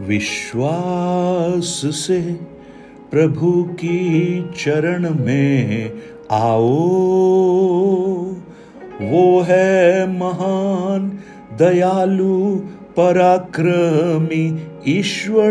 विश्वास से प्रभु की चरण में आओ। वो है महान, दयालु, पराक्रमी ईश्वर।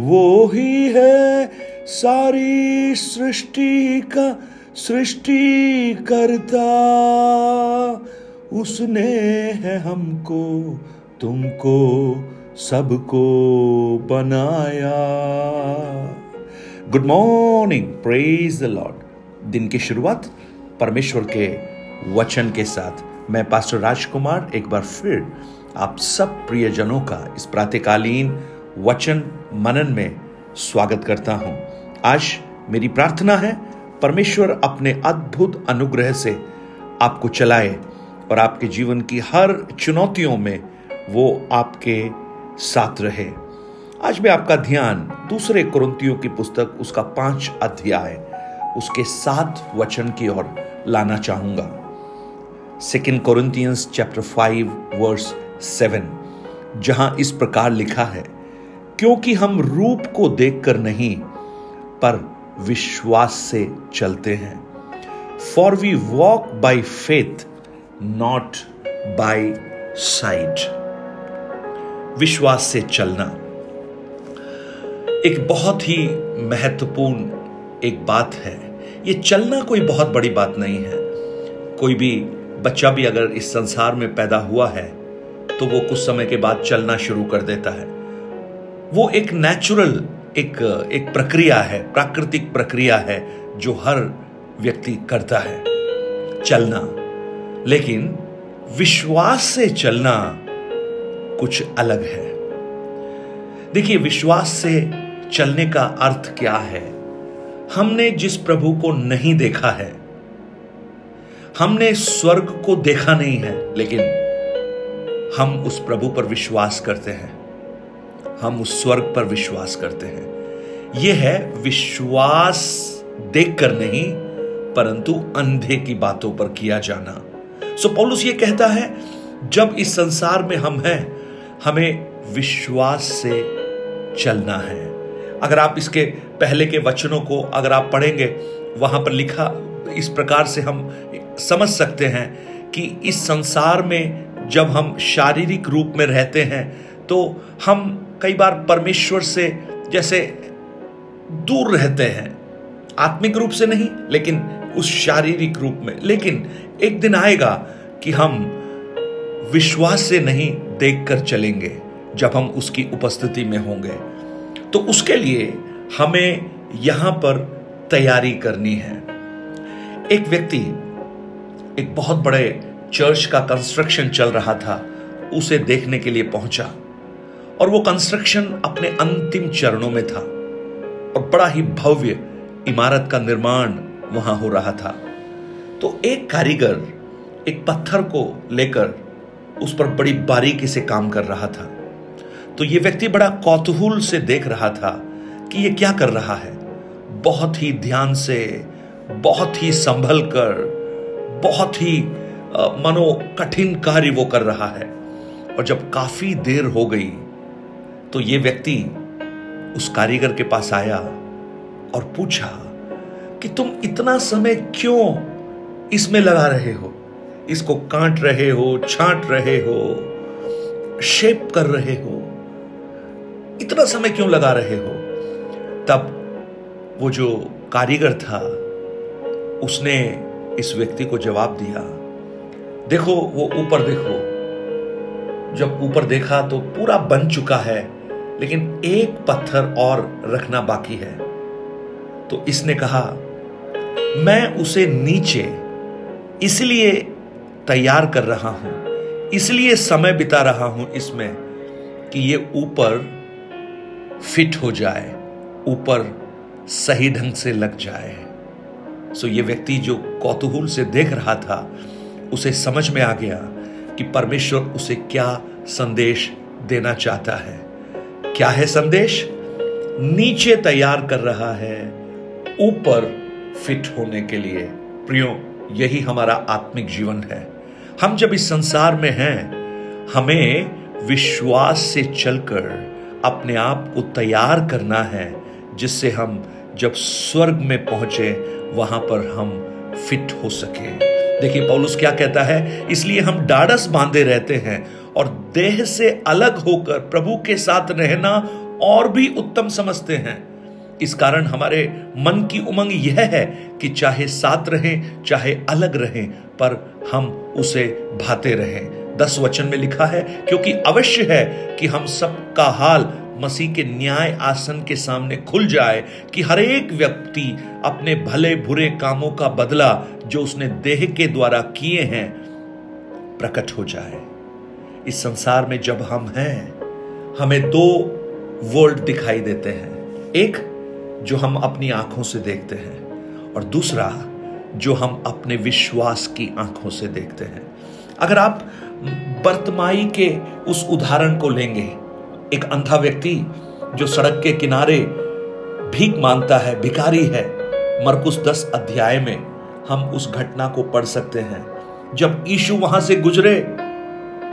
वो ही है सारी सृष्टि का सृष्टि करता उसने है हमको, तुमको सबको बनाया। Good morning praise the lord दिन की शुरुआत परमेश्वर के वचन के साथ। मैं पास्टर राजकुमार एक बार फिर आप सब प्रियजनों का इस प्रातकालीन वचन मनन में स्वागत करता हूँ। आज मेरी प्रार्थना है, परमेश्वर अपने अद्भुत अनुग्रह से आपको चलाए और आपके जीवन की हर चुनौतियों में वो आपके साथ रहे। आज मैं आपका ध्यान दूसरे कुरुतियों की पुस्तक उसका पाँच अध्याय, उसके सात वचन की ओर लाना चाहूँगा। Second Corinthians chapter five verse seven जहाँ इस प्रकार लिखा है, क्योंकि हम रूप को देखकर नहीं, पर विश्वास से चलते हैं। For we walk by faith not by sight विश्वास से चलना। एक बहुत ही महत्वपूर्ण एक बात है। ये चलना कोई बहुत बड़ी बात नहीं है। कोई भी बच्चा भी अगर इस संसार में पैदा हुआ है तो वो कुछ समय के बाद चलना शुरू कर देता है। वो एक नेचुरल एक एक प्रक्रिया है, प्राकृतिक प्रक्रिया है, जो हर व्यक्ति करता है। चलना। लेकिन विश्वास से चलना कुछ अलग है। देखिए, विश्वास से चलने का अर्थ क्या है? हमने जिस प्रभु को नहीं देखा है, हमने स्वर्ग को देखा नहीं है, लेकिन हम उस प्रभु पर विश्वास करते हैं। हम उस स्वर्ग पर विश्वास करते हैं। यह है, विश्वास देखकर नहीं, परंतु अंधे की बातों पर किया जाना। सो, पौलुस ये कहता है, जब इस संसार में हम हैं हमें विश्वास से चलना है। अगर आप इसके पहले के वचनों को अगर आप पढ़ेंगे, वहाँ पर लिखा, इस प्रकार से हम समझ सकते हैं कि इस संसार में जब हम शारीरिक रूप में रहते हैं तो हम कई बार परमेश्वर से जैसे दूर रहते हैं। आत्मिक रूप से नहीं, लेकिन उस शारीरिक रूप में। लेकिन एक दिन आएगा कि हम विश्वास से नहीं देखकर चलेंगे जब हम उसकी उपस्थिति में होंगे। तो उसके लिए हमें यहाँ पर तैयारी करनी है। एक व्यक्ति, एक बहुत बड़े चर्च का कंस्ट्रक्शन चल रहा था, उसे देखने के लिए पहुँचा। और वो कंस्ट्रक्शन अपने अंतिम चरणों में था। और बड़ा ही भव्य इमारत का निर्माण वहाँ हो रहा था। तो एक कारीगर, एक पत्थर को लेकर उस पर बड़ी बारीकी से काम कर रहा था। तो ये व्यक्ति बड़ा कौतूहल से देख रहा था कि ये क्या कर रहा है। बहुत ही ध्यान से, बहुत ही संभल कर, बहुत ही मनो कठिन कार्य वो कर रहा है। और जब काफ़ी देर हो गई तो ये व्यक्ति उस कारीगर के पास आया और पूछा कि तुम इतना समय क्यों इसमें लगा रहे हो? इसको काट रहे हो, छांट रहे हो शेप कर रहे हो। इतना समय क्यों लगा रहे हो? तब वो जो कारीगर था, उसने इस व्यक्ति को जवाब दिया, देखो, वो ऊपर देखो। जब ऊपर देखा तो पूरा बन चुका है, लेकिन एक पत्थर और रखना बाकी है। तो इसने कहा, मैं उसे नीचे, इसलिए तैयार कर रहा हूँ। इसलिए समय बिता रहा हूँ इसमें कि ये ऊपर फिट हो जाए, ऊपर सही ढंग से लग जाए। सो ये व्यक्ति जो कौतूहल से देख रहा था, उसे समझ में आ गया कि परमेश्वर उसे क्या संदेश देना चाहता है। क्या है संदेश? नीचे तैयार कर रहा है ऊपर फिट होने के लिए। प्रियो, यही हमारा आत्मिक जीवन है। हम जब इस संसार में हैं, हमें विश्वास से चलकर अपने आप को तैयार करना है, जिससे हम जब स्वर्ग में पहुँचे, वहाँ पर हम फिट हो सके। देखिए, पौलुस क्या कहता है? इसलिए हम डाडस बांधे रहते हैं और देह से अलग होकर प्रभु के साथ रहना और भी उत्तम समझते हैं। इस कारण हमारे मन की उमंग यह है कि चाहे साथ रहें, चाहे अलग रहें, पर हम उसे भाते रहें। दस वचन में लिखा है, क्योंकि अवश्य है कि हम सबका हाल मसीह के न्याय आसन के सामने खुल जाए, कि हर एक व्यक्ति अपने भले बुरे कामों का बदला जो उसने देह के द्वारा किए हैं, प्रकट हो जाए। इस संसार में जब हम हैं, हमें दो वर्ल्ड दिखाई देते हैं। एक जो हम अपनी आँखों से देखते हैं और दूसरा, जो हम अपने विश्वास की आँखों से देखते हैं। अगर आप बर्तमाई के उस उदाहरण को लेंगे, एक अंधा व्यक्ति जो सड़क के किनारे भीख माँगता है भिकारी है, मरकुस दस अध्याय में हम उस घटना को पढ़ सकते हैं। जब ईशु वहाँ से गुजरे,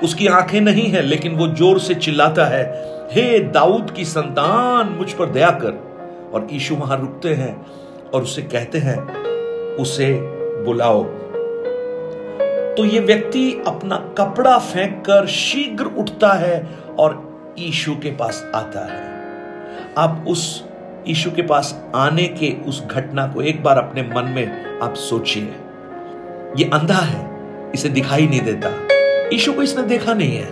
उसकी आँखें नहीं है, लेकिन वो ज़ोर से चिल्लाता है, हे दाऊद की संतान, मुझ पर दया कर। और ईशु वहाँ रुकते हैं और उसे कहते हैं, उसे बुलाओ। तो ये व्यक्ति अपना कपड़ा फेंक कर शीघ्र उठता है और ईशु के पास आता है। आप उस ईशु के पास आने के उस घटना को एक बार अपने मन में आप सोचिए। ये अंधा है, इसे दिखाई नहीं देता। ईशु को इसने देखा नहीं है,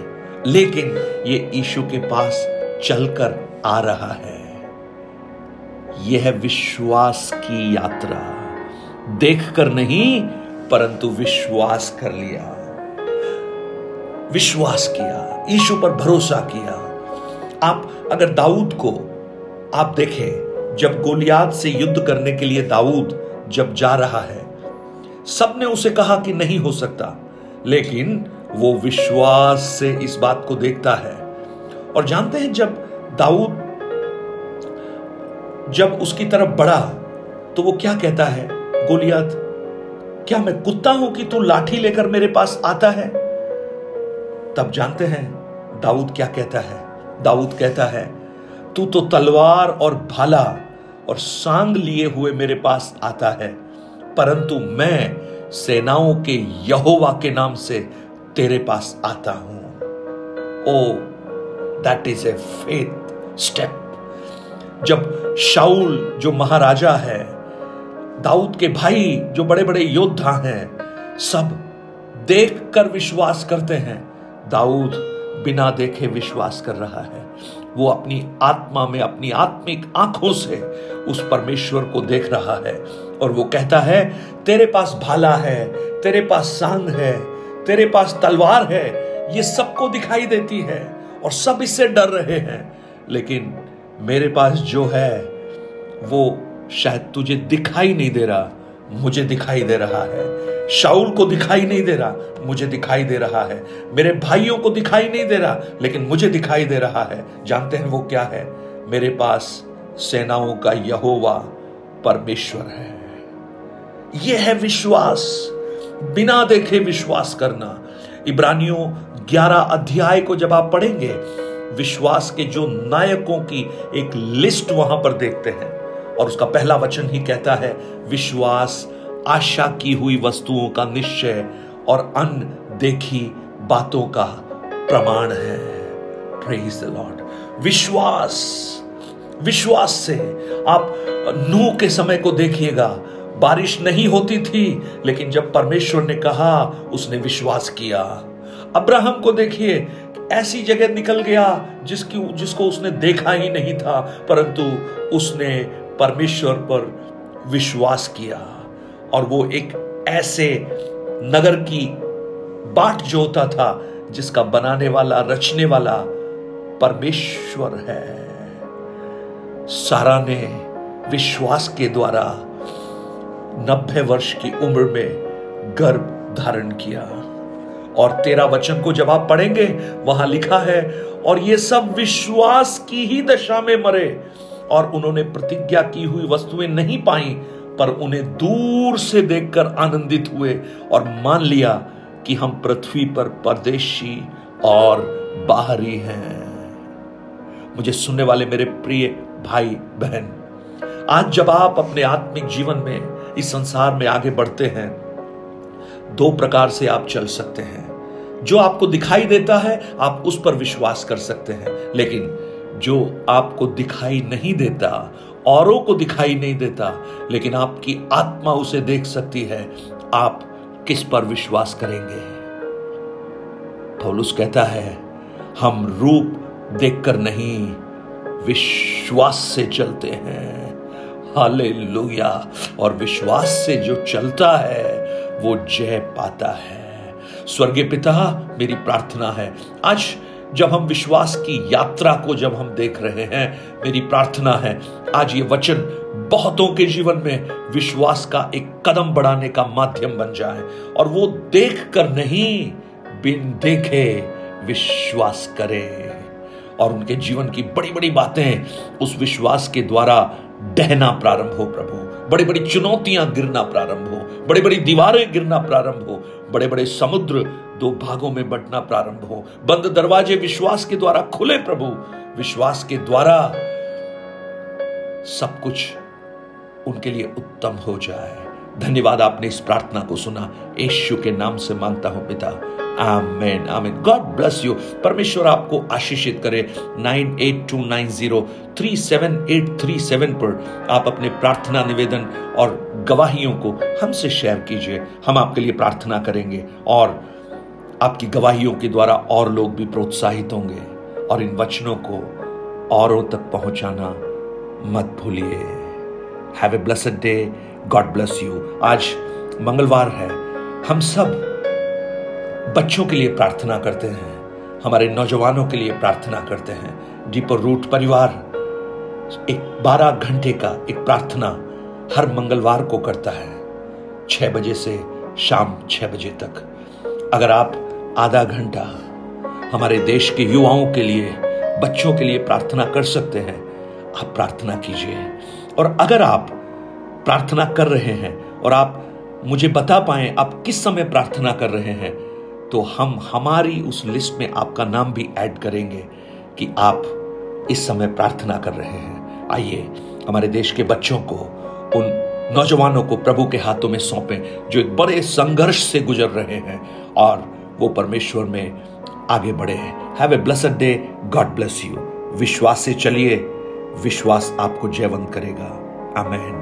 लेकिन ये ईशु के पास चलकर आ रहा है। यह विश्वास की यात्रा। देखकर नहीं, परंतु विश्वास कर लिया। विश्वास किया ईशु पर भरोसा किया। आप अगर दाऊद को, आप देखें, जब गोलियात से युद्ध करने के लिए दाऊद जब जा रहा है, सबने उसे कहा कि नहीं हो सकता। लेकिन वो विश्वास से इस बात को देखता है। और जानते हैं जब दाऊद जब उसकी तरफ़ बढ़ा तो वो क्या कहता है? गोलियात, क्या मैं कुत्ता हूँ कि तू लाठी लेकर मेरे पास आता है? तब जानते हैं दाऊद क्या कहता है। दाऊद कहता है, तू तो तलवार और भाला और सांग लिए हुए मेरे पास आता है, परंतु मैं सेनाओं के यहोवा के नाम से तेरे पास आता हूँ। ओ that is a faith step जब शाउल जो महाराजा है, दाऊद के भाई, जो बड़े बड़े योद्धा हैं, सब देख कर विश्वास करते हैं। दाऊद बिना देखे विश्वास कर रहा है। वो अपनी आत्मा में, अपनी आत्मिक आँखों से उस परमेश्वर को देख रहा है और वो कहता है, तेरे पास भाला है, तेरे पास सांग है, तेरे पास तलवार है, ये सबको दिखाई देती है और सब इससे डर रहे हैं। लेकिन मेरे पास जो है, वो शायद तुझे दिखाई नहीं दे रहा, मुझे दिखाई दे रहा है। शाउल को दिखाई नहीं दे रहा, मुझे दिखाई दे रहा है। मेरे भाइयों को दिखाई नहीं दे रहा, लेकिन मुझे दिखाई दे रहा है। जानते हैं वो क्या है? मेरे पास सेनाओं का यहोवा परमेश्वर है। यह है विश्वास। बिना देखे विश्वास करना। इब्रानियों 11 अध्याय को जब आप पढ़ेंगे विश्वास के जो नायकों की एक लिस्ट वहाँ पर देखते हैं। और उसका पहला वचन ही कहता है, विश्वास आशा की हुई वस्तुओं का निश्चय और अन देखी बातों का प्रमाण है। लॉर्ड विश्वास विश्वास से आप नू के समय को देखिएगा। बारिश नहीं होती थी, लेकिन जब परमेश्वर ने कहा, उसने विश्वास किया। अब्राहम को देखिए ऐसी जगह निकल गया जिसकी, जिसको उसने देखा ही नहीं था, परंतु उसने परमेश्वर पर विश्वास किया। और वो एक ऐसे नगर की बाट जोता था, जिसका बनाने वाला, रचने वाला परमेश्वर है। सारा ने विश्वास के द्वारा नब्बे वर्ष की उम्र में गर्भ धारण किया। और तेरा वचन को जब आप पढ़ेंगे, वहाँ लिखा है, और ये सब विश्वास की ही दशा में मरे, और उन्होंने प्रतिज्ञा की हुई वस्तुएँ नहीं पाई, पर उन्हें दूर से देखकर आनंदित हुए और मान लिया कि हम पृथ्वी पर परदेशी और बाहरी हैं। मुझे सुनने वाले मेरे प्रिय भाई, बहन, आज जब आप अपने आत्मिक जीवन में इस संसार में आगे बढ़ते हैं दो प्रकार से आप चल सकते हैं। जो आपको दिखाई देता है, आप उस पर विश्वास कर सकते हैं। लेकिन जो आपको दिखाई नहीं देता, औरों को दिखाई नहीं देता, लेकिन आपकी आत्मा उसे देख सकती है, आप किस पर विश्वास करेंगे? पौलुस कहता है, हम रूप देखकर नहीं, विश्वास से चलते हैं। हालेलुया। और विश्वास से जो चलता है वो जय पाता है। स्वर्गीय पिता, मेरी प्रार्थना है। आज जब हम विश्वास की यात्रा को जब हम देख रहे हैं, मेरी प्रार्थना है, आज ये वचन बहुतों के जीवन में विश्वास का एक कदम बढ़ाने का माध्यम बन जाए और वो देख कर नहीं, बिन देखे विश्वास करें। और उनके जीवन की बड़ी बड़ी बातें उस विश्वास के द्वारा डहना प्रारंभ हो प्रभु। बड़ी बड़ी चुनौतियाँ गिरना प्रारंभ हो बड़ी बड़ी दीवारें गिरना प्रारंभ हो बड़े बड़े समुद्र दो भागों में बंटना प्रारंभ हो। बंद दरवाजे विश्वास के द्वारा खुले, प्रभु। विश्वास के द्वारा सब कुछ उनके लिए उत्तम हो जाए। धन्यवाद, आपने इस प्रार्थना को सुना। यीशु के नाम से माँगता हूँ, पिता। Amen amen God bless you परमेश्वर आपको आशीषित करे. Nine eight two nine zero three seven eight three seven पर आप अपने प्रार्थना निवेदन और गवाहियों को हमसे शेयर कीजिए. हम आपके लिए प्रार्थना करेंगे और आपकी गवाहियों के द्वारा और लोग भी प्रोत्साहित होंगे और इन वचनों को औरों तक पहुंचाना मत भूलिए. Have a blessed day God bless you आज मंगलवार है. हम सब बच्चों के लिए प्रार्थना करते हैं, हमारे नौजवानों के लिए प्रार्थना करते हैं। डीपर रूट परिवार, एक बारह घंटे का एक प्रार्थना हर मंगलवार को करता है, छह बजे से शाम छह बजे तक। अगर आप आधा घंटा हमारे देश के युवाओं के लिए, बच्चों के लिए प्रार्थना कर सकते हैं, आप प्रार्थना कीजिए। और अगर आप प्रार्थना कर रहे हैं और आप मुझे बता पाए आप किस समय प्रार्थना कर रहे हैं तो हम, हमारी उस लिस्ट में आपका नाम भी ऐड करेंगे कि आप इस समय प्रार्थना कर रहे हैं। आइए, हमारे देश के बच्चों को, उन नौजवानों को प्रभु के हाथों में सौंपें, जो एक बड़े संघर्ष से गुजर रहे हैं और वो परमेश्वर में आगे बढ़े हैं। Have a blessed day God bless you विश्वास से चलिए। विश्वास आपको जयवंत करेगा। अमेन